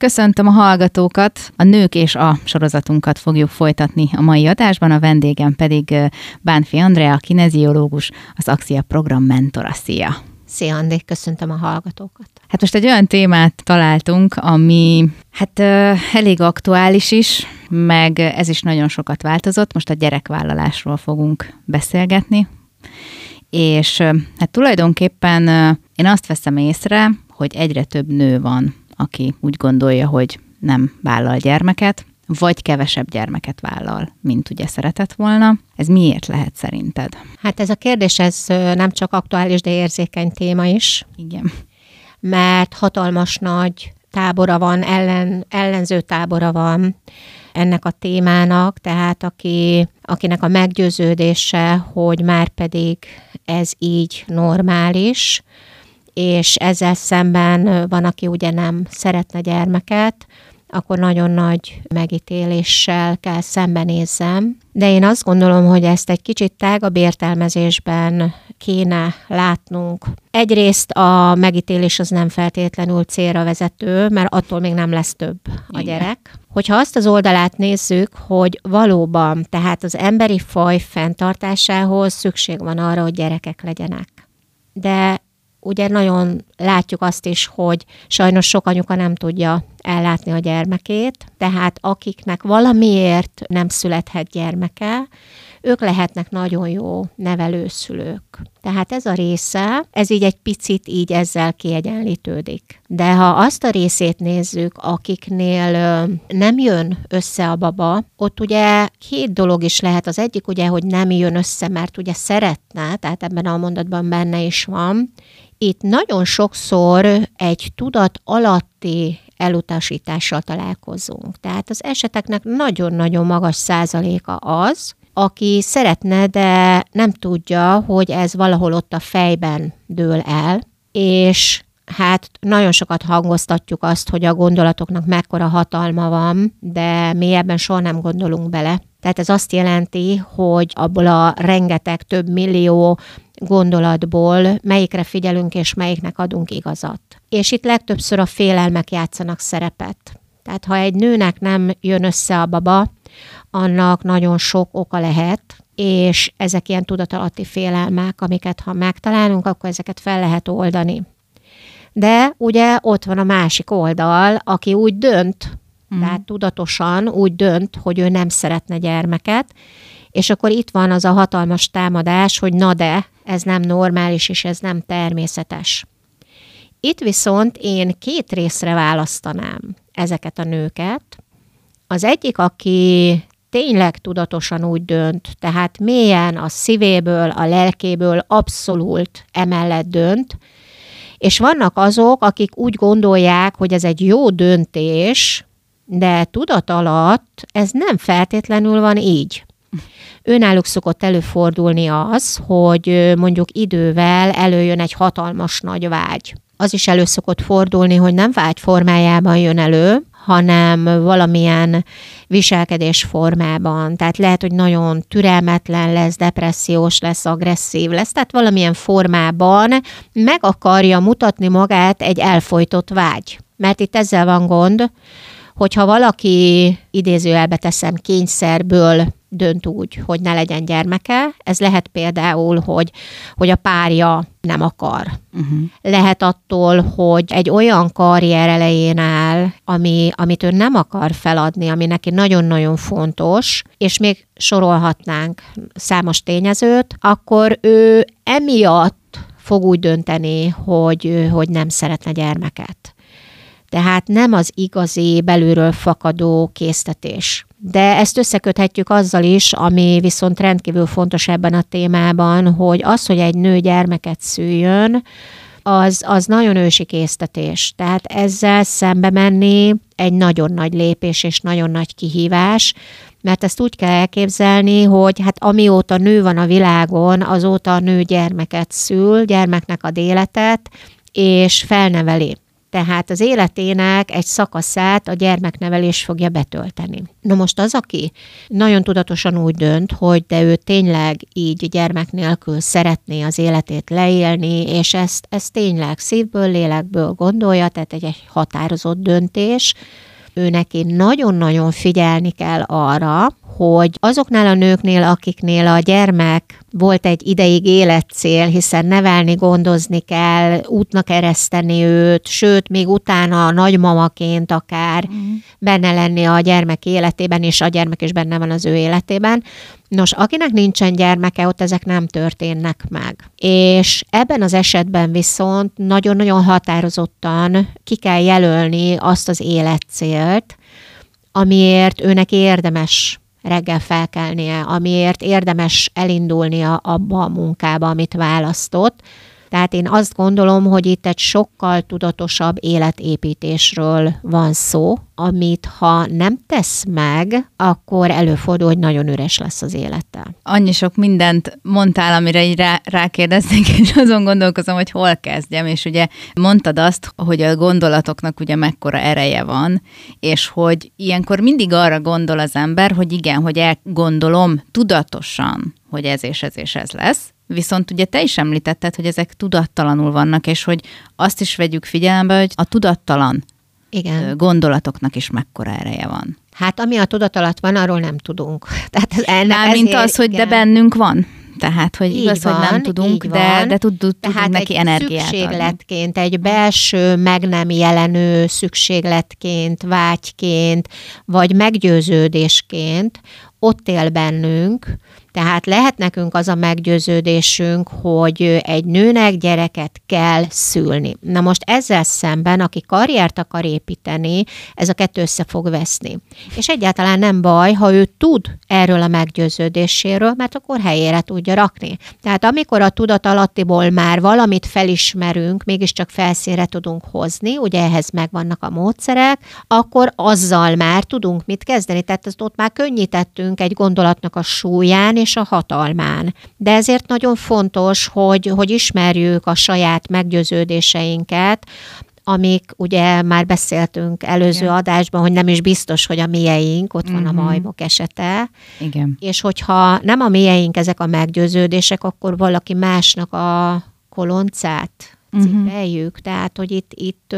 Köszöntöm a hallgatókat, a Nők és a sorozatunkat fogjuk folytatni a mai adásban, a vendégem pedig Bánfi Andrea, kineziológus, az Axia program mentora. Szia! Szia, Andi, köszöntöm a hallgatókat. Hát most egy olyan témát találtunk, ami hát elég aktuális is, meg ez is nagyon sokat változott. Most a gyerekvállalásról fogunk beszélgetni, és hát tulajdonképpen én azt veszem észre, hogy egyre több nő van, aki úgy gondolja, hogy nem vállal gyermeket, vagy kevesebb gyermeket vállal, mint ugye szeretett volna. Ez miért lehet szerinted? Hát ez a kérdés, ez nem csak aktuális, de érzékeny téma is. Igen. Mert hatalmas nagy tábora van, ellen, ellenző tábora van ennek a témának, tehát aki, akinek a meggyőződése, hogy már pedig ez így normális, és ezzel szemben van, aki ugye nem szeretne gyermeket, akkor nagyon nagy megítéléssel kell szembenézzem. De én azt gondolom, hogy ezt egy kicsit tágabb értelmezésben kéne látnunk. Egyrészt a megítélés az nem feltétlenül célra vezető, mert attól még nem lesz több a gyerek. Hogyha azt az oldalát nézzük, hogy valóban, tehát az emberi faj fenntartásához szükség van arra, hogy gyerekek legyenek. De ugye nagyon látjuk azt is, hogy sajnos sok anyuka nem tudja ellátni a gyermekét, tehát akiknek valamiért nem születhet gyermeke, ők lehetnek nagyon jó nevelőszülők. Tehát ez a része, ez így egy picit így ezzel kiegyenlítődik. De ha azt a részét nézzük, akiknél nem jön össze a baba, ott ugye két dolog is lehet. Az egyik ugye, hogy nem jön össze, mert ugye szeretne, tehát ebben a mondatban benne is van, itt nagyon sokszor egy tudat alatti elutasítással találkozunk. Tehát az eseteknek nagyon-nagyon magas százaléka az, aki szeretne, de nem tudja, hogy ez valahol ott a fejben dől el, és hát nagyon sokat hangoztatjuk azt, hogy a gondolatoknak mekkora hatalma van, de mi ebben soha nem gondolunk bele. Tehát ez azt jelenti, hogy abból a rengeteg több millió gondolatból melyikre figyelünk és melyiknek adunk igazat. És itt legtöbbször a félelmek játszanak szerepet. Tehát ha egy nőnek nem jön össze a baba, annak nagyon sok oka lehet, és ezek ilyen tudatalatti félelmek, amiket ha megtalálunk, akkor ezeket fel lehet oldani. De ugye ott van a másik oldal, aki úgy dönt, mm. tehát tudatosan úgy dönt, hogy ő nem szeretne gyermeket, és akkor itt van az a hatalmas támadás, hogy na de, ez nem normális, és ez nem természetes. Itt viszont én két részre választanám ezeket a nőket. Az egyik, aki tényleg tudatosan úgy dönt, tehát mélyen a szívéből, a lelkéből abszolút emellett dönt, és vannak azok, akik úgy gondolják, hogy ez egy jó döntés, de tudat alatt ez nem feltétlenül van így. Őnáluk szokott előfordulni az, hogy mondjuk idővel előjön egy hatalmas nagy vágy. Az is elő szokott fordulni, hogy nem vágy formájában jön elő, hanem valamilyen viselkedés formában. Tehát lehet, hogy nagyon türelmetlen lesz, depressziós lesz, agresszív lesz, tehát valamilyen formában meg akarja mutatni magát egy elfolytott vágy. Mert itt ezzel van gond, hogyha valaki idézőjelbe teszem kényszerből dönt úgy, hogy ne legyen gyermeke. Ez lehet például, hogy, hogy a párja nem akar. Uh-huh. Lehet attól, hogy egy olyan karrier elején áll, ami, amit ő nem akar feladni, ami neki nagyon-nagyon fontos, és még sorolhatnánk számos tényezőt, akkor ő emiatt fog úgy dönteni, hogy, hogy nem szeretne gyermeket. Tehát nem az igazi belülről fakadó késztetés. De ezt összeköthetjük azzal is, ami viszont rendkívül fontos ebben a témában, hogy az, hogy egy nő gyermeket szüljön, az, az nagyon ősi késztetés. Tehát ezzel szembe menni egy nagyon nagy lépés és nagyon nagy kihívás, mert ezt úgy kell elképzelni, hogy hát amióta nő van a világon, azóta a nő gyermeket szül, gyermeknek ad életet, és felneveli. Tehát az életének egy szakaszát a gyermeknevelés fogja betölteni. Na most az, aki nagyon tudatosan úgy dönt, hogy de ő tényleg így gyermek nélkül szeretné az életét leélni, és ezt, ezt tényleg szívből, lélekből gondolja, tehát egy, egy határozott döntés, ő neki nagyon-nagyon figyelni kell arra, hogy azoknál a nőknél, akiknél a gyermek volt egy ideig életcél, hiszen nevelni, gondozni kell, útnak ereszteni őt, sőt, még utána a nagymamaként akár mm. benne lenni a gyermek életében, és a gyermek is benne van az ő életében. Nos, akinek nincsen gyermeke, ott ezek nem történnek meg. És ebben az esetben viszont nagyon-nagyon határozottan ki kell jelölni azt az életcélt, amiért őnek érdemes reggel felkelnie, amiért érdemes elindulnia abba a munkába, amit választott, tehát én azt gondolom, hogy itt egy sokkal tudatosabb életépítésről van szó, amit ha nem tesz meg, akkor előfordul, hogy nagyon üres lesz az élete. Annyi sok mindent mondtál, amire így rá, rákérdeznék, és azon gondolkozom, hogy hol kezdjem, és ugye mondtad azt, hogy a gondolatoknak ugye mekkora ereje van, és hogy ilyenkor mindig arra gondol az ember, hogy igen, hogy elgondolom tudatosan, hogy ez és ez és ez lesz, Viszont ugye te is említetted, hogy ezek tudattalanul vannak, és hogy azt is vegyük figyelembe, hogy a tudattalan Igen. gondolatoknak is mekkora ereje van. Hát ami a tudat alatt van, arról nem tudunk. Tehát ennek ezért, mint az, hogy igen. de bennünk van. Tehát, hogy így igaz, van, hogy nem tudunk, de, de tud, tud, tudunk Tehát neki egy energiát szükségletként, adni. egy belső, meg nem jelenő szükségletként, vágyként, vagy meggyőződésként ott él bennünk, tehát lehet nekünk az a meggyőződésünk, hogy egy nőnek gyereket kell szülni. Na most ezzel szemben, aki karriert akar építeni, ez a kettő össze fog veszni. És egyáltalán nem baj, ha ő tud erről a meggyőződéséről, mert akkor helyére tudja rakni. Tehát amikor a tudat alattiból már valamit felismerünk, mégiscsak felszínre tudunk hozni, ugye ehhez megvannak a módszerek, akkor azzal már tudunk mit kezdeni. Tehát azt ott már könnyítettünk egy gondolatnak a súlyán, és a hatalmán. De ezért nagyon fontos, hogy, hogy ismerjük a saját meggyőződéseinket, amik ugye már beszéltünk előző Igen. adásban, hogy nem is biztos, hogy a mieink, ott van uh-huh. a mhm. majmok esete. Igen. És hogyha nem a mieink ezek a meggyőződések, akkor valaki másnak a koloncát cipeljük. Uh-huh. Tehát, hogy itt, itt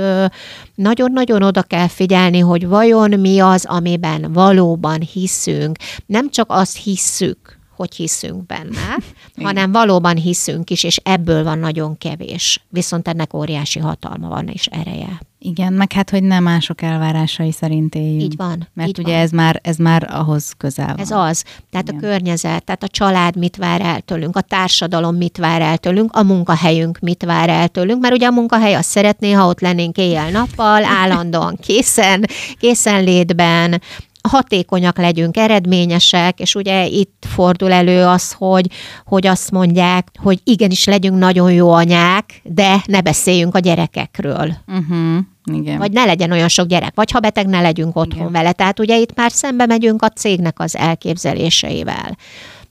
nagyon-nagyon oda kell figyelni, hogy vajon mi az, amiben valóban hiszünk. Nem csak azt hisszük, hogy hiszünk benne, hanem valóban hiszünk is, és ebből van nagyon kevés. Viszont ennek óriási hatalma van és ereje. Igen, meg hát, hogy nem mások elvárásai szerint éljünk. Így van. Mert így ugye van. ez már, ez már ahhoz közel van. Ez az. Tehát Igen. a környezet, tehát a család mit vár el tőlünk, a társadalom mit vár el tőlünk, a munkahelyünk mit vár el tőlünk, mert ugye a munkahely azt szeretné, ha ott lennénk éjjel-nappal, állandóan készen, készenlétben, hatékonyak legyünk, eredményesek, és ugye itt fordul elő az, hogy, hogy azt mondják, hogy igenis legyünk nagyon jó anyák, de ne beszéljünk a gyerekekről. Uh-huh. Igen. Vagy ne legyen olyan sok gyerek, vagy ha beteg, ne legyünk otthon Igen. vele. Tehát ugye itt már szembe megyünk a cégnek az elképzeléseivel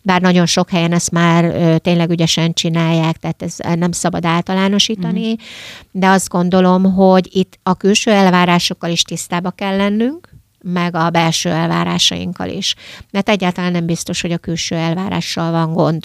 bár nagyon sok helyen ezt már ö, tényleg ügyesen csinálják, tehát ez nem szabad általánosítani, mm. de azt gondolom, hogy itt a külső elvárásokkal is tisztába kell lennünk, meg a belső elvárásainkkal is. Mert egyáltalán nem biztos, hogy a külső elvárással van gond.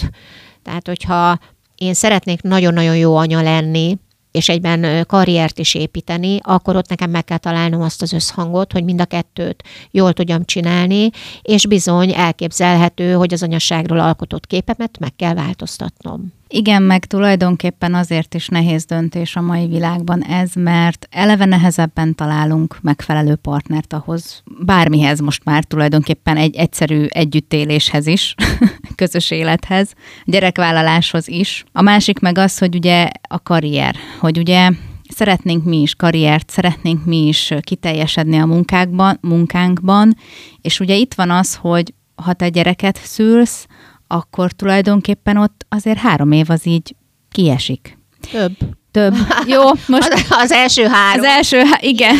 Tehát, hogyha én szeretnék nagyon-nagyon jó anya lenni, és egyben karriert is építeni, akkor ott nekem meg kell találnom azt az összhangot, hogy mind a kettőt jól tudjam csinálni, és bizony elképzelhető, hogy az anyaságról alkotott képemet meg kell változtatnom. Igen, meg tulajdonképpen azért is nehéz döntés a mai világban ez, mert eleve nehezebben találunk megfelelő partnert ahhoz, bármihez most már tulajdonképpen egy egyszerű együttéléshez is, közös élethez, gyerekvállaláshoz is. A másik meg az, hogy ugye a karrier, hogy ugye szeretnénk mi is karriert, szeretnénk mi is kiteljesedni a munkákban, munkánkban, és ugye itt van az, hogy ha te gyereket szülsz, akkor tulajdonképpen ott azért három év az így kiesik. Több. Több. Jó, most az, az első három. az első, igen.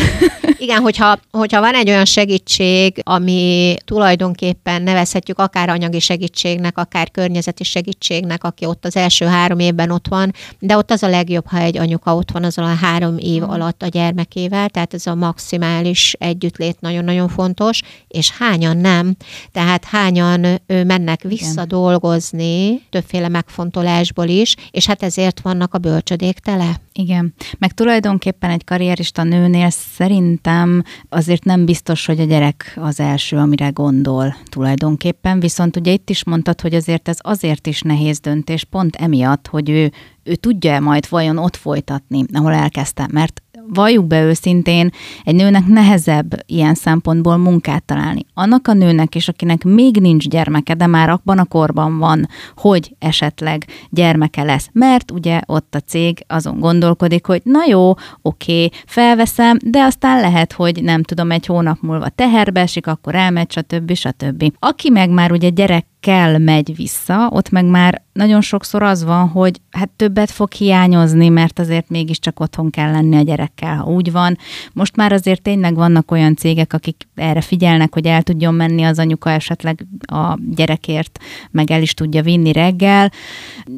Igen, hogyha, hogyha van egy olyan segítség, ami tulajdonképpen nevezhetjük akár anyagi segítségnek, akár környezeti segítségnek, aki ott az első három évben ott van, de ott az a legjobb, ha egy anyuka ott van azon a három év Mhm. alatt a gyermekével, tehát ez a maximális együttlét nagyon-nagyon fontos, és hányan nem, tehát hányan ö, mennek visszadolgozni többféle megfontolásból is, és hát ezért vannak a bölcsödék tele. Igen, meg tulajdonképpen egy karrierista nőnél szerintem azért nem biztos, hogy a gyerek az első, amire gondol tulajdonképpen, viszont ugye itt is mondtad, hogy azért ez azért is nehéz döntés, pont emiatt, hogy ő, ő tudja majd vajon ott folytatni, ahol elkezdte, mert valljuk be őszintén, egy nőnek nehezebb ilyen szempontból munkát találni. Annak a nőnek is, akinek még nincs gyermeke, de már abban a korban van, hogy esetleg gyermeke lesz. Mert ugye ott a cég azon gondolkodik, hogy na jó, oké, felveszem, de aztán lehet, hogy nem tudom, egy hónap múlva teherbe esik, akkor elmegy, stb. stb. Aki meg már ugye gyerek kell megy vissza, ott meg már nagyon sokszor az van, hogy hát többet fog hiányozni, mert azért mégiscsak otthon kell lenni a gyerekkel, ha úgy van. Most már azért tényleg vannak olyan cégek, akik erre figyelnek, hogy el tudjon menni az anyuka esetleg a gyerekért, meg el is tudja vinni reggel.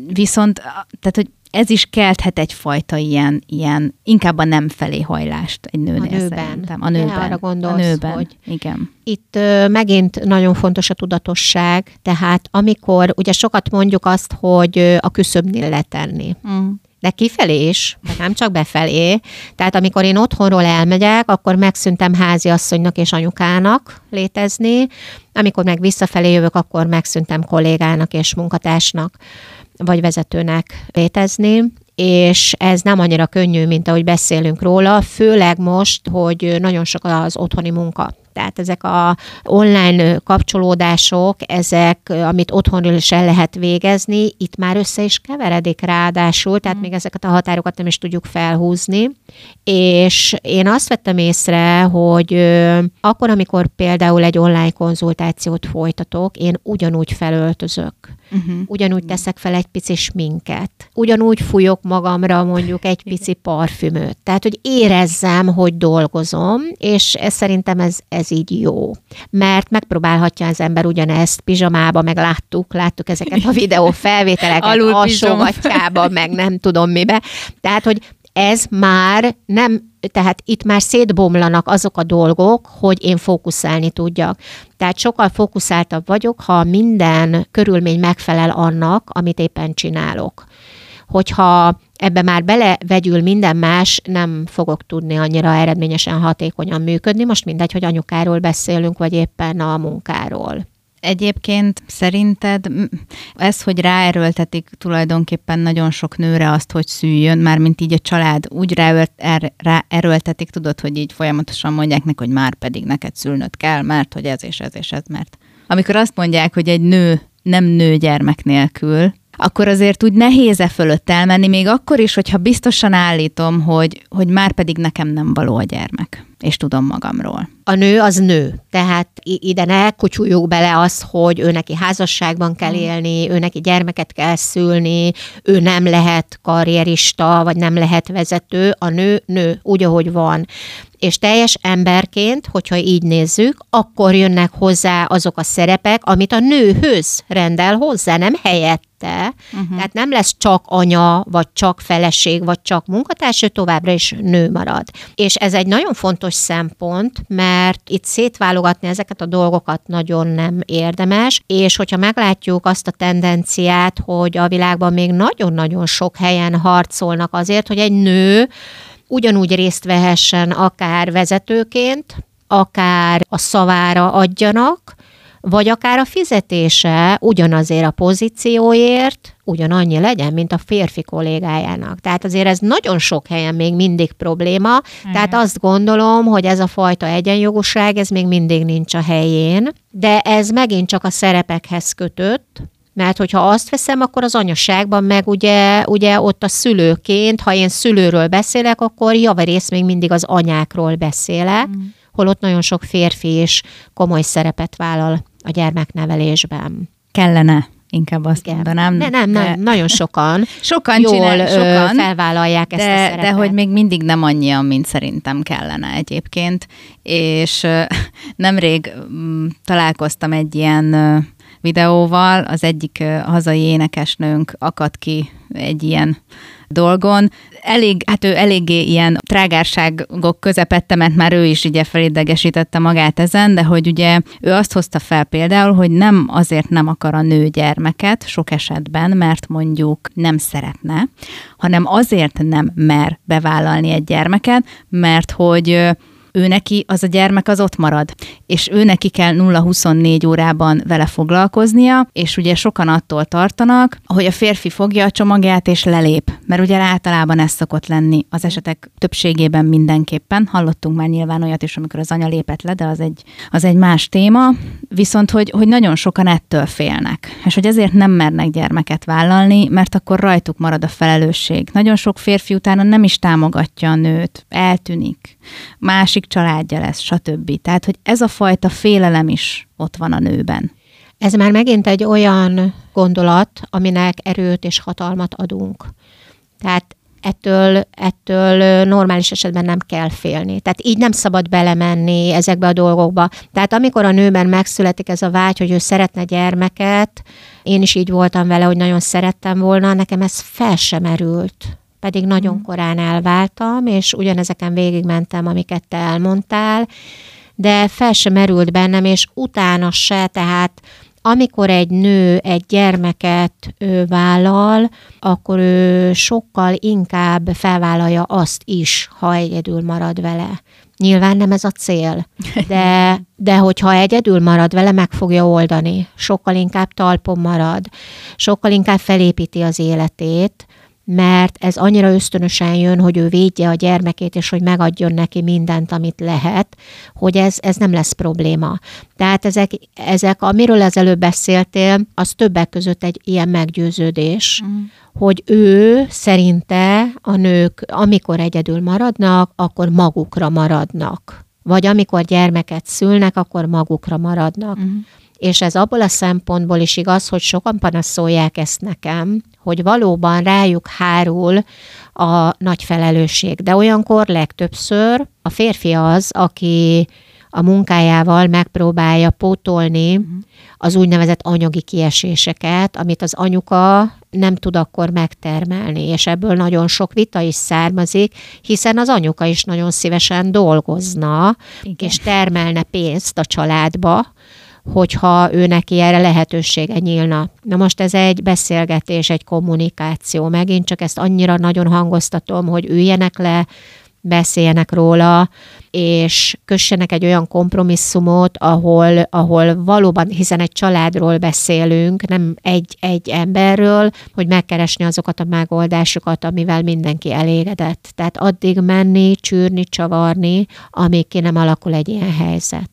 Viszont, tehát, hogy ez is kelthet egyfajta ilyen, ilyen inkább a nem felé hajlást egy nőnél A nőben. szerintem. A nőben. arra gondolsz, a nőben. hogy- Igen. Itt ö, megint nagyon fontos a tudatosság, tehát amikor ugye sokat mondjuk azt, hogy ö, a küszöbnél letenni. Mm. De kifelé is, de nem csak befelé. Tehát amikor én otthonról elmegyek, akkor megszűntem háziasszonynak és anyukának létezni. Amikor meg visszafelé jövök, akkor megszűntem kollégának és munkatársnak vagy vezetőnek létezni és ez nem annyira könnyű, mint ahogy beszélünk róla, főleg most, hogy nagyon sok az otthoni munka. Tehát ezek a online kapcsolódások, ezek, amit otthonról is el lehet végezni, itt már össze is keveredik ráadásul, tehát még ezeket a határokat nem is tudjuk felhúzni. És én azt vettem észre, hogy akkor, amikor például egy online konzultációt folytatok, én ugyanúgy felöltözök. Uh-huh. Ugyanúgy teszek fel egy pici sminket. Ugyanúgy fújok magamra mondjuk egy pici parfümöt. Tehát, hogy érezzem, hogy dolgozom, és ez, szerintem ez, ez így jó. Mert megpróbálhatja az ember ugyanezt pizsamába, meg láttuk, láttuk ezeket a videó felvételeket, Alul alsógatjába, meg nem tudom mibe. Tehát, hogy ez már nem, tehát itt már szétbomlanak azok a dolgok, hogy én fókuszálni tudjak. Tehát sokkal fókuszáltabb vagyok, ha minden körülmény megfelel annak, amit éppen csinálok. Hogyha ebbe már belevegyül minden más, nem fogok tudni annyira eredményesen, hatékonyan működni. Most mindegy, hogy anyukáról beszélünk, vagy éppen a munkáról. Egyébként szerinted ez, hogy ráerőltetik tulajdonképpen nagyon sok nőre azt, hogy szüljön, mármint így a család úgy er, ráerőltetik, tudod, hogy így folyamatosan mondják neki, hogy már pedig neked szülnöd kell, mert hogy ez és ez és ez, mert amikor azt mondják, hogy egy nő nem nő gyermek nélkül, akkor azért úgy nehéz-e fölött elmenni, még akkor is, hogyha biztosan állítom, hogy, hogy már pedig nekem nem való a gyermek, és tudom magamról. A nő az nő, tehát ide ne kutyuljuk bele az, hogy ő neki házasságban kell élni, ő neki gyermeket kell szülni, ő nem lehet karrierista, vagy nem lehet vezető, a nő nő, úgy, ahogy van. És teljes emberként, hogyha így nézzük, akkor jönnek hozzá azok a szerepek, amit a nőhöz rendel hozzá, nem helyette. Uh-huh. Tehát nem lesz csak anya, vagy csak feleség, vagy csak munkatárs, ő továbbra is nő marad. És ez egy nagyon fontos szempont, mert itt szétválogatni ezeket a dolgokat nagyon nem érdemes, és hogyha meglátjuk azt a tendenciát, hogy a világban még nagyon-nagyon sok helyen harcolnak azért, hogy egy nő ugyanúgy részt vehessen akár vezetőként, akár a szavára adjanak, vagy akár a fizetése ugyanazért a pozícióért ugyanannyi legyen, mint a férfi kollégájának. Tehát azért ez nagyon sok helyen még mindig probléma, Igen. tehát azt gondolom, hogy ez a fajta egyenjogúság, ez még mindig nincs a helyén, de ez megint csak a szerepekhez kötött, mert hogyha azt veszem, akkor az anyaságban meg ugye, ugye ott a szülőként, ha én szülőről beszélek, akkor javarész még mindig az anyákról beszélek, mm. holott nagyon sok férfi is komoly szerepet vállal a gyermeknevelésben. Kellene inkább azt Igen. mondanám. Ne, nem, de- nem, nagyon sokan Sokan jól csinál, sokan, felvállalják ezt a de, szerepet. de hogy még mindig nem annyian, mint szerintem kellene egyébként. És nemrég mm, találkoztam egy ö, videóval, az egyik hazai énekesnőnk akadt ki egy ilyen dolgon. Elég, hát ő eléggé ilyen trágárságok közepette, mert már ő is ugye felidegesítette magát ezen, de hogy ugye ő azt hozta fel például, hogy nem azért nem akar a nő gyermeket sok esetben, mert mondjuk nem szeretne, hanem azért nem mer bevállalni egy gyermeket, mert hogy ő neki az a gyermek az ott marad, és ő neki kell 0-24 órában vele foglalkoznia, és ugye sokan attól tartanak, hogy a férfi fogja a csomagját és lelép, mert ugye általában ez szokott lenni az esetek többségében mindenképpen. Hallottunk már nyilván olyat is, amikor az anya lépett le, de az egy, az egy más téma, viszont hogy, hogy nagyon sokan ettől félnek, és hogy ezért nem mernek gyermeket vállalni, mert akkor rajtuk marad a felelősség. Nagyon sok férfi utána nem is támogatja a nőt, eltűnik, másik családja lesz, stb. Tehát, hogy ez a fajta félelem is ott van a nőben. Ez már megint egy olyan gondolat, aminek erőt és hatalmat adunk. Tehát ettől, ettől normális esetben nem kell félni. Tehát így nem szabad belemenni ezekbe a dolgokba. Tehát amikor a nőben megszületik ez a vágy, hogy ő szeretne gyermeket, én is így voltam vele, hogy nagyon szerettem volna, nekem ez fel sem merült. Pedig nagyon korán elváltam, és ugyanezeken végigmentem, amiket te elmondtál, de fel sem merült bennem, és utána se, tehát amikor egy nő egy gyermeket ő vállal, akkor ő sokkal inkább felvállalja azt is, ha egyedül marad vele. Nyilván nem ez a cél, de, de hogyha egyedül marad vele, meg fogja oldani. Sokkal inkább talpon marad, sokkal inkább felépíti az életét, mert ez annyira ösztönösen jön, hogy ő védje a gyermekét, és hogy megadjon neki mindent, amit lehet, hogy ez, ez nem lesz probléma. Tehát ezek, ezek, amiről az előbb beszéltél, az többek között egy ilyen meggyőződés, Mm. hogy ő szerinte a nők, amikor egyedül maradnak, akkor magukra maradnak. Vagy amikor gyermeket szülnek, akkor magukra maradnak. Mm. És ez abból a szempontból is igaz, hogy sokan panaszolják ezt nekem, hogy valóban rájuk hárul a nagy felelősség. De olyankor legtöbbször a férfi az, aki a munkájával megpróbálja pótolni az úgynevezett anyagi kieséseket, amit az anyuka nem tud akkor megtermelni, és ebből nagyon sok vita is származik, hiszen az anyuka is nagyon szívesen dolgozna, Igen. és termelne pénzt a családba, hogyha ő neki erre lehetősége nyílna. Na most ez egy beszélgetés, egy kommunikáció. Megint csak ezt annyira nagyon hangoztatom, hogy üljenek le, beszéljenek róla, és kössenek egy olyan kompromisszumot, ahol, ahol valóban, hiszen egy családról beszélünk, nem egy, egy emberről, hogy megkeresni azokat a megoldásokat, amivel mindenki elégedett. Tehát addig menni, csűrni, csavarni, amíg ki nem alakul egy ilyen helyzet.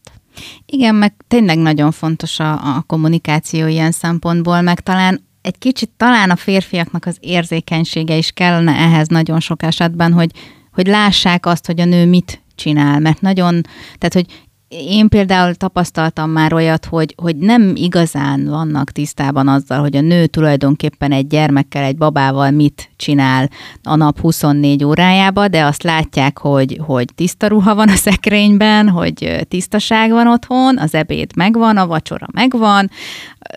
Igen, meg tényleg nagyon fontos a, a kommunikáció ilyen szempontból, meg talán egy kicsit talán a férfiaknak az érzékenysége is kellene ehhez nagyon sok esetben, hogy, hogy lássák azt, hogy a nő mit csinál, mert nagyon, tehát hogy én például tapasztaltam már olyat, hogy, hogy nem igazán vannak tisztában azzal, hogy a nő tulajdonképpen egy gyermekkel, egy babával mit csinál a nap 24 órájába, de azt látják, hogy, hogy tiszta ruha van a szekrényben, hogy tisztaság van otthon, az ebéd megvan, a vacsora megvan,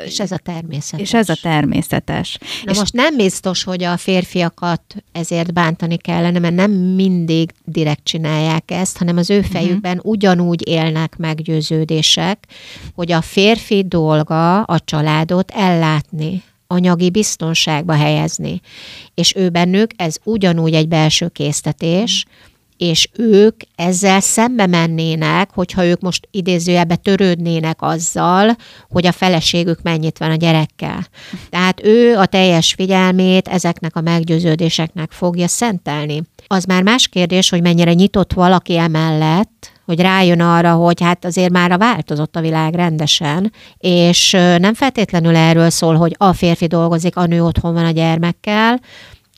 És ez a természetes. és ez a természetes. Na és most nem biztos, hogy a férfiakat ezért bántani kellene, mert nem mindig direkt csinálják ezt, hanem az ő fejükben uh-huh. ugyanúgy élnek meggyőződések, hogy a férfi dolga a családot ellátni anyagi biztonságba helyezni. És ő bennük ez ugyanúgy egy belső késztetés, és ők ezzel szembe mennének, hogyha ők most idézőjelbe törődnének azzal, hogy a feleségük mennyit van a gyerekkel. Tehát ő a teljes figyelmét ezeknek a meggyőződéseknek fogja szentelni. Az már más kérdés, hogy mennyire nyitott valaki emellett, hogy rájön arra, hogy hát azért már változott a világ rendesen, és nem feltétlenül erről szól, hogy a férfi dolgozik, a nő otthon van a gyermekkel,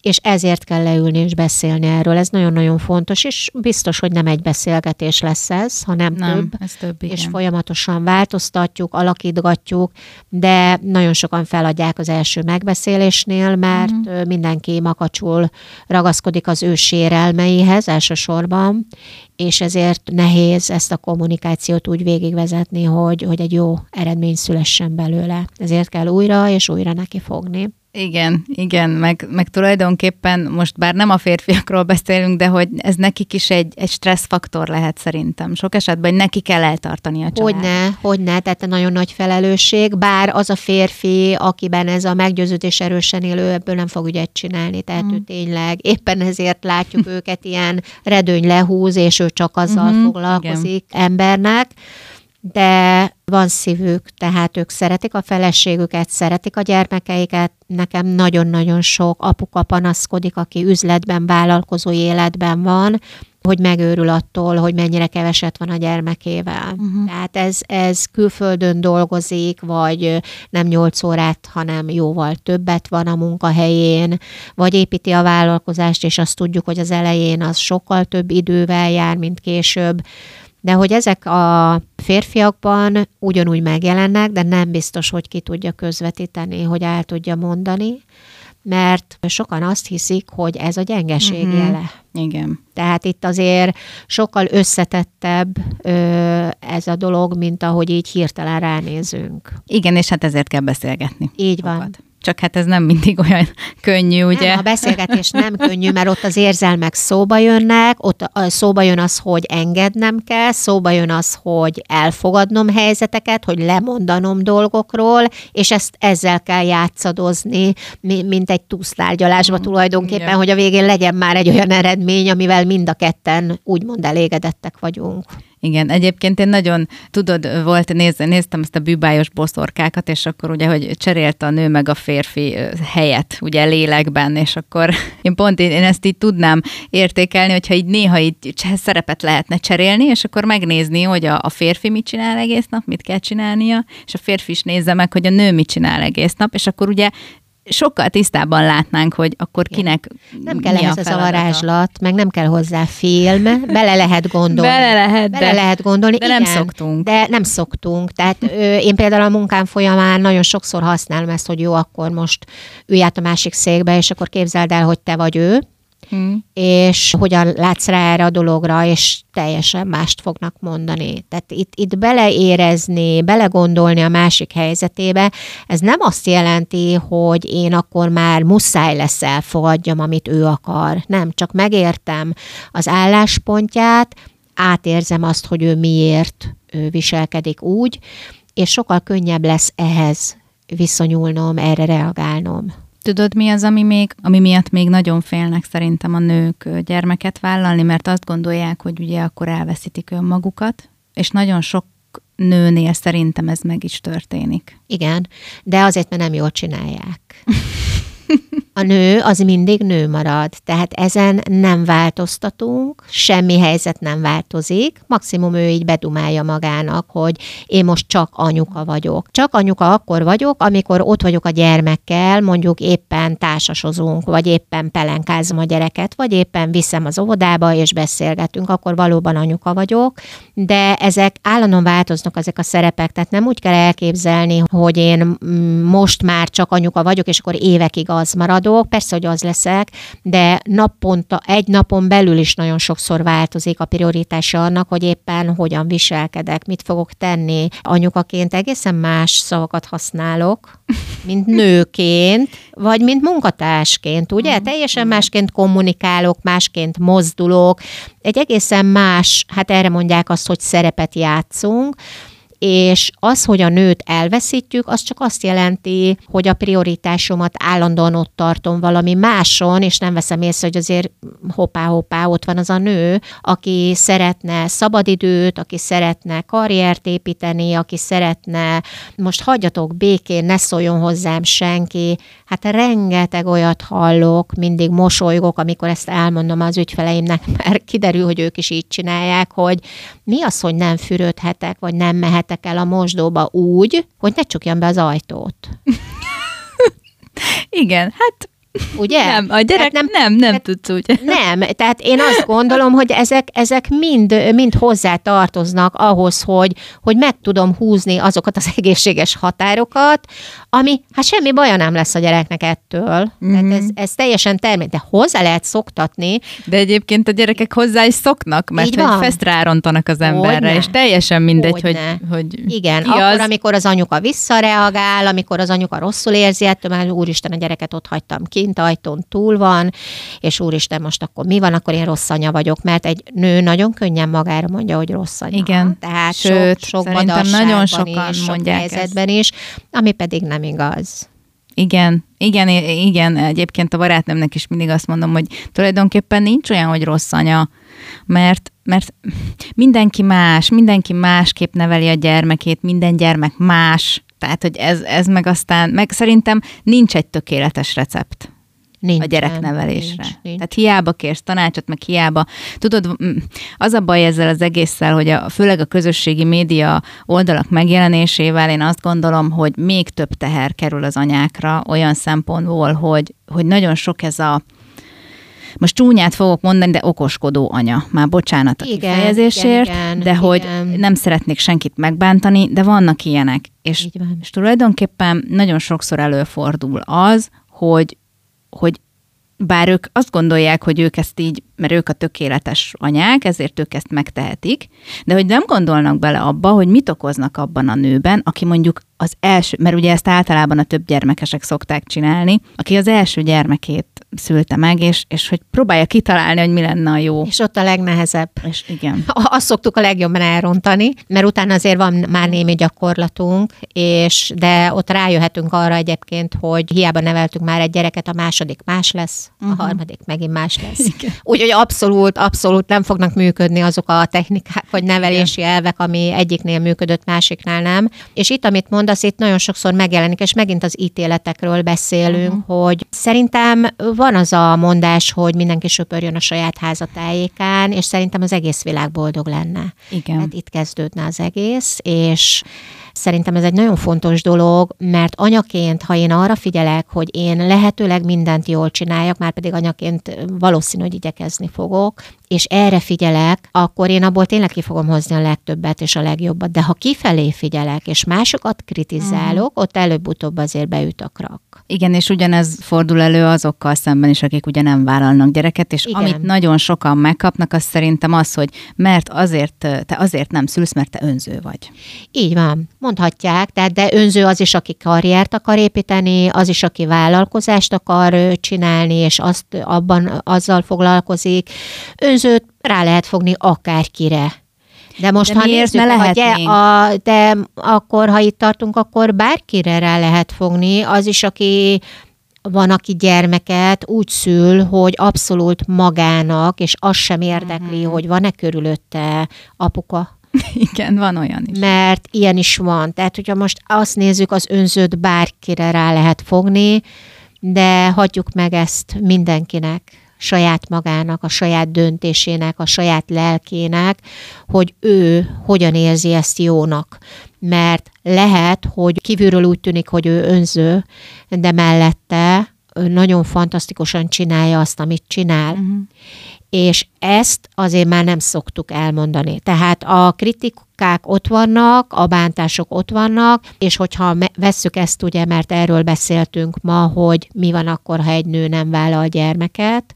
és ezért kell leülni és beszélni erről. Ez nagyon-nagyon fontos, és biztos, hogy nem egy beszélgetés lesz ez, hanem Nem, több, ez több, igen. és folyamatosan változtatjuk, alakítgatjuk, de nagyon sokan feladják az első megbeszélésnél, mert uh-huh. mindenki makacsul ragaszkodik az ő sérelmeihez elsősorban, és ezért nehéz ezt a kommunikációt úgy végigvezetni, hogy, hogy egy jó eredmény szülessen belőle. Ezért kell újra és újra neki fogni. Igen, igen, meg, meg tulajdonképpen most bár nem a férfiakról beszélünk, de hogy ez nekik is egy, egy stresszfaktor lehet szerintem. Sok esetben hogy neki kell eltartani a családot. Hogyne, hogyne, tehát nagyon nagy felelősség, bár az a férfi, akiben ez a meggyőződés erősen élő, ebből nem fog ügyet csinálni, tehát Mm. ő tényleg éppen ezért látjuk őket ilyen redőny lehúz, és ő csak azzal Mhm, foglalkozik embernek, de van szívük, tehát ők szeretik a feleségüket, szeretik a gyermekeiket. Nekem nagyon-nagyon sok apuka panaszkodik, aki üzletben, vállalkozó életben van, hogy megőrül attól, hogy mennyire keveset van a gyermekével. Mhm. Tehát ez, ez külföldön dolgozik, vagy nem 8 órát, hanem jóval többet van a munkahelyén, vagy építi a vállalkozást, és azt tudjuk, hogy az elején az sokkal több idővel jár, mint később. De hogy ezek a férfiakban ugyanúgy megjelennek, de nem biztos, hogy ki tudja közvetíteni, hogy el tudja mondani, mert sokan azt hiszik, hogy ez a gyengeség Mhm. jele. Igen. Tehát itt azért sokkal összetettebb ö, ez a dolog, mint ahogy így hirtelen ránézünk. Igen, és hát ezért kell beszélgetni. Így van. Csak hát ez nem mindig olyan könnyű, ugye? Nem, a beszélgetés nem könnyű, mert ott az érzelmek szóba jönnek, ott szóba jön az, hogy engednem kell, szóba jön az, hogy elfogadnom helyzeteket, hogy lemondanom dolgokról, és ezt ezzel kell játszadozni, mi- mint egy túsztárgyalásba Mm, tulajdonképpen, hogy a végén legyen már egy olyan eredmény, amivel mind a ketten úgymond elégedettek vagyunk. Igen, egyébként én nagyon, tudod, volt, néz, néztem ezt a bűbájos boszorkákat, és akkor ugye, hogy cserélte a nő meg a férfi helyet, ugye lélekben, és akkor én pont én, én ezt így tudnám értékelni, hogyha így néha így szerepet lehetne cserélni, és akkor megnézni, hogy a, a férfi mit csinál egész nap, mit kell csinálnia, és a férfi is nézze meg, hogy a nő mit csinál egész nap, és akkor ugye sokkal tisztában látnánk, hogy akkor kinek Nem kell ehhez ez a feladata. varázslat, meg nem kell hozzá film, bele lehet gondolni. Bele lehet, Bele de, lehet gondolni, de nem igen, szoktunk. De nem szoktunk. Tehát ö, én például a munkám folyamán nagyon sokszor használom ezt, hogy jó, akkor most ülj át a másik székbe, és akkor képzeld el, hogy te vagy ő, Hm. és hogyan látsz rá erre a dologra, és teljesen mást fognak mondani. Tehát itt, itt beleérezni, belegondolni a másik helyzetébe, ez nem azt jelenti, hogy én akkor már muszáj lesz elfogadjam, amit ő akar. Nem, csak megértem az álláspontját, átérzem azt, hogy ő miért ő viselkedik úgy, és sokkal könnyebb lesz ehhez viszonyulnom, erre reagálnom. Tudod, mi az, ami, még, ami miatt még nagyon félnek szerintem a nők gyermeket vállalni, mert azt gondolják, hogy ugye akkor elveszítik önmagukat, és nagyon sok nőnél szerintem ez meg is történik. Igen, de azért, mert nem jól csinálják. A nő az mindig nő marad, tehát ezen nem változtatunk, semmi helyzet nem változik, maximum ő így bedumálja magának, hogy én most csak anyuka vagyok. Csak anyuka akkor vagyok, amikor ott vagyok a gyermekkel, mondjuk éppen társasozunk, vagy éppen pelenkázom a gyereket, vagy éppen viszem az óvodába, és beszélgetünk, akkor valóban anyuka vagyok, de ezek állandóan változnak ezek a szerepek, tehát nem úgy kell elképzelni, hogy én mm, most már csak anyuka vagyok, és akkor évekig az maradok, persze, hogy az leszek, de naponta, egy napon belül is nagyon sokszor változik a prioritása annak, hogy éppen hogyan viselkedek, mit fogok tenni. Anyukaként egészen más szavakat használok, mint nőként, vagy mint munkatársként, ugye? Teljesen másként kommunikálok, másként mozdulok, egy egészen más, hát erre mondják azt, hogy szerepet játszunk, és az, hogy a nőt elveszítjük, az csak azt jelenti, hogy a prioritásomat állandóan ott tartom valami máson, és nem veszem észre, hogy azért hoppá-hoppá ott van az a nő, aki szeretne szabadidőt, aki szeretne karriert építeni, aki szeretne, most hagyjatok békén, ne szóljon hozzám senki. Hát rengeteg olyat hallok, mindig mosolygok, amikor ezt elmondom az ügyfeleimnek, mert kiderül, hogy ők is így csinálják, hogy mi az, hogy nem fürödhetek, vagy nem mehetek el a mosdóba úgy, hogy ne csukjam be az ajtót. Igen, hát Ugye? Nem, a gyerek nem, nem, nem tudsz úgy. Nem, tehát én azt gondolom, hogy ezek, ezek mind, mind hozzá tartoznak ahhoz, hogy, hogy meg tudom húzni azokat az egészséges határokat, ami, hát semmi baja nem lesz a gyereknek ettől. Mm-hmm. Tehát ez, ez teljesen természetes, de hozzá lehet szoktatni. De egyébként a gyerekek hozzá is szoknak, mert hogy fest rárontanak az emberre, Hogyne. és teljesen mindegy, hogy, hogy Igen, akkor, az... amikor az anyuka visszareagál, amikor az anyuka rosszul érzi ettől, mert úristen, a gyereket ott hagytam kint, ajtón túl van, és úristen, most akkor mi van, akkor én rossz anya vagyok, mert egy nő nagyon könnyen magára mondja, hogy rossz anya. Igen. Tehát Sőt, sok, sok nagyon sokan is, mondják sok helyzetben ezt. is, ami pedig nem igaz. Igen, igen, igen, egyébként a barátnőmnek is mindig azt mondom, hogy tulajdonképpen nincs olyan, hogy rossz anya, mert, mert mindenki más, mindenki másképp neveli a gyermekét, minden gyermek más, tehát, hogy ez, ez meg aztán, meg szerintem nincs egy tökéletes recept. Nincs, a gyereknevelésre. Nincs, nincs. Tehát hiába kérsz tanácsot, meg hiába. Tudod, az a baj ezzel az egésszel, hogy a, főleg a közösségi média oldalak megjelenésével én azt gondolom, hogy még több teher kerül az anyákra olyan szempontból, hogy, hogy nagyon sok ez a most csúnyát fogok mondani, de okoskodó anya. Már bocsánat a igen, kifejezésért, igen, igen, de hogy igen. nem szeretnék senkit megbántani, de vannak ilyenek. És, és tulajdonképpen nagyon sokszor előfordul az, hogy hogy bár ők azt gondolják, hogy ők ezt így, mert ők a tökéletes anyák, ezért ők ezt megtehetik, de hogy nem gondolnak bele abba, hogy mit okoznak abban a nőben, aki mondjuk az első, mert ugye ezt általában a több gyermekesek szokták csinálni, aki az első gyermekét szülte meg, és, és hogy próbálja kitalálni, hogy mi lenne a jó. És ott a legnehezebb. És igen. Azt szoktuk a legjobban elrontani, mert utána azért van már némi gyakorlatunk, és de ott rájöhetünk arra egyébként, hogy hiába neveltünk már egy gyereket, a második más lesz, uh-huh. a mhm. harmadik megint más lesz. Úgyhogy abszolút, abszolút nem fognak működni azok a technikák, vagy nevelési igen. elvek, ami egyiknél működött, másiknál nem. És itt, amit mondasz, itt nagyon sokszor megjelenik, és megint az ítéletekről beszélünk, uh-huh. hogy szerintem van az a mondás, hogy mindenki söpörjön a saját házatájékán, és szerintem az egész világ boldog lenne. Igen. Hát itt kezdődne az egész, és Szerintem ez egy nagyon fontos dolog, mert anyaként, ha én arra figyelek, hogy én lehetőleg mindent jól csináljak, már pedig anyaként valószínű, hogy igyekezni fogok, és erre figyelek, akkor én abból tényleg ki fogom hozni a legtöbbet és a legjobbat. De ha kifelé figyelek, és másokat kritizálok, mm. ott előbb-utóbb azért beüt a krak. Igen, és ugyanez fordul elő azokkal szemben is, akik ugye nem vállalnak gyereket, és Igen. amit nagyon sokan megkapnak, az szerintem az, hogy mert azért, te azért nem szülsz, mert te önző vagy. Így van, mondhatják, tehát de önző az is, aki karriert akar építeni, az is, aki vállalkozást akar csinálni, és azt abban azzal foglalkozik. Önzőt rá lehet fogni akárkire. De most, de ha miért nézzük, ne lehetnénk? A, de akkor, ha itt tartunk, akkor bárkire rá lehet fogni, az is, aki van, aki gyermeket úgy szül, hogy abszolút magának, és az sem érdekli, uh-huh. hogy van-e körülötte apuka. Igen, van olyan is. Mert ilyen is van. Tehát, hogyha most azt nézzük, az önzőt bárkire rá lehet fogni, de hagyjuk meg ezt mindenkinek saját magának, a saját döntésének, a saját lelkének, hogy ő hogyan érzi ezt jónak. Mert lehet, hogy kívülről úgy tűnik, hogy ő önző, de mellette nagyon fantasztikusan csinálja azt, amit csinál. Uh-huh és ezt azért már nem szoktuk elmondani. Tehát a kritikák ott vannak, a bántások ott vannak, és hogyha vesszük ezt ugye, mert erről beszéltünk ma, hogy mi van akkor, ha egy nő nem vállal gyermeket,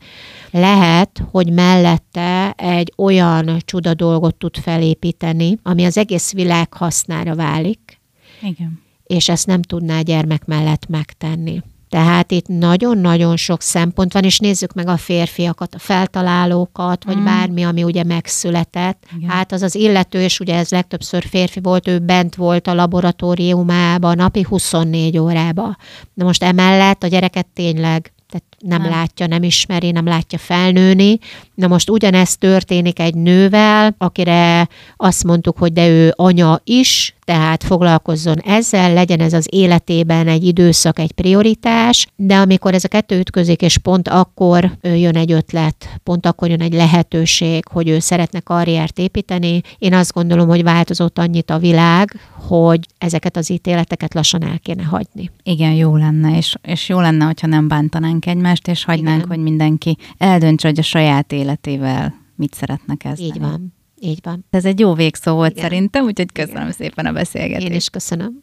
lehet, hogy mellette egy olyan csuda dolgot tud felépíteni, ami az egész világ hasznára válik. Igen. És ezt nem tudná gyermek mellett megtenni. Tehát itt nagyon-nagyon sok szempont van, és nézzük meg a férfiakat, a feltalálókat, vagy mm. bármi, ami ugye megszületett. Igen. Hát az az illető, és ugye ez legtöbbször férfi volt, ő bent volt a laboratóriumában napi 24 órába. De most emellett a gyereket tényleg tehát nem, nem látja, nem ismeri, nem látja felnőni. Na most ugyanezt történik egy nővel, akire azt mondtuk, hogy de ő anya is, tehát foglalkozzon ezzel, legyen ez az életében egy időszak, egy prioritás, de amikor ez a kettő ütközik, és pont akkor jön egy ötlet, pont akkor jön egy lehetőség, hogy ő szeretne karriert építeni, én azt gondolom, hogy változott annyit a világ, hogy ezeket az ítéleteket lassan el kéne hagyni. Igen, jó lenne, és, és jó lenne, hogyha nem bántanánk egymást, egymást, és hagynánk, Igen. hogy mindenki eldöntse, hogy a saját életével mit szeretne kezdeni. Így van. Így van. Ez egy jó végszó volt Igen. szerintem, úgyhogy köszönöm Igen. szépen a beszélgetést. Én is köszönöm.